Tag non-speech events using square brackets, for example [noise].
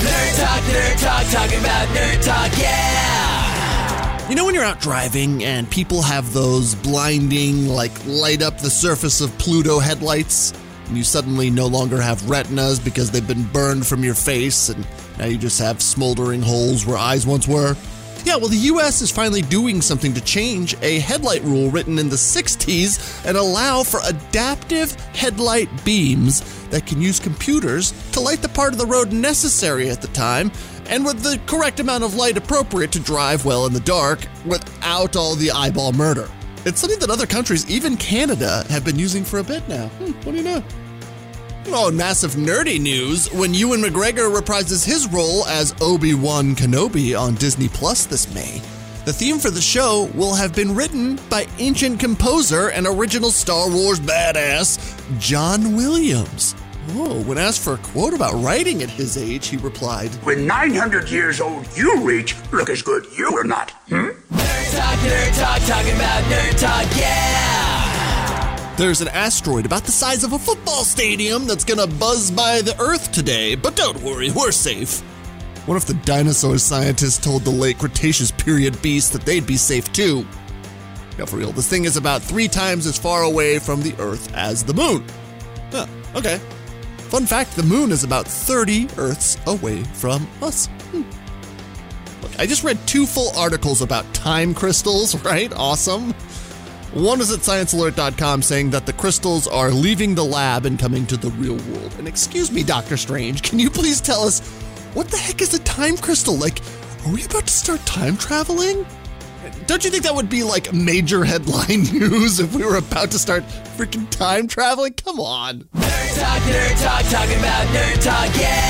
Nerd talk, nerd talk, talking about nerd talk, yeah! You know when you're out driving and people have those blinding, like light up the surface of Pluto headlights, and you suddenly no longer have retinas because they've been burned from your face, and now you just have smoldering holes where eyes once were? Yeah, well, the US is finally doing something to change a headlight rule written in the 60s and allow for adaptive headlight beams that can use computers to light the part of the road necessary at the time and with the correct amount of light appropriate to drive well in the dark without all the eyeball murder. It's something that other countries, even Canada, have been using for a bit now. Hmm, what do you know? Oh, and massive nerdy news when Ewan McGregor reprises his role as Obi Wan Kenobi on Disney Plus this May. The theme for the show will have been written by ancient composer and original Star Wars badass John Williams. Oh, when asked for a quote about writing at his age, he replied, When 900 years old you reach, look as good you or not. Hmm? Nerd talk, nerd talk, talking about nerd talk, yeah! There's an asteroid about the size of a football stadium that's gonna buzz by the Earth today, but don't worry, we're safe. What if the dinosaur scientists told the late Cretaceous period beasts that they'd be safe too? Yeah, for real, this thing is about three times as far away from the Earth as the Moon. Huh, okay. Fun fact the Moon is about 30 Earths away from us. Hmm. Look, I just read two full articles about time crystals, [laughs] right? Awesome. One is at sciencealert.com saying that the crystals are leaving the lab and coming to the real world. And excuse me, Doctor Strange, can you please tell us what the heck is a time crystal? Like, are we about to start time traveling? Don't you think that would be like major [laughs] headline news if we were about to start freaking time traveling? Come on. Nerd talk, nerd talk, talking about nerd talk, yeah!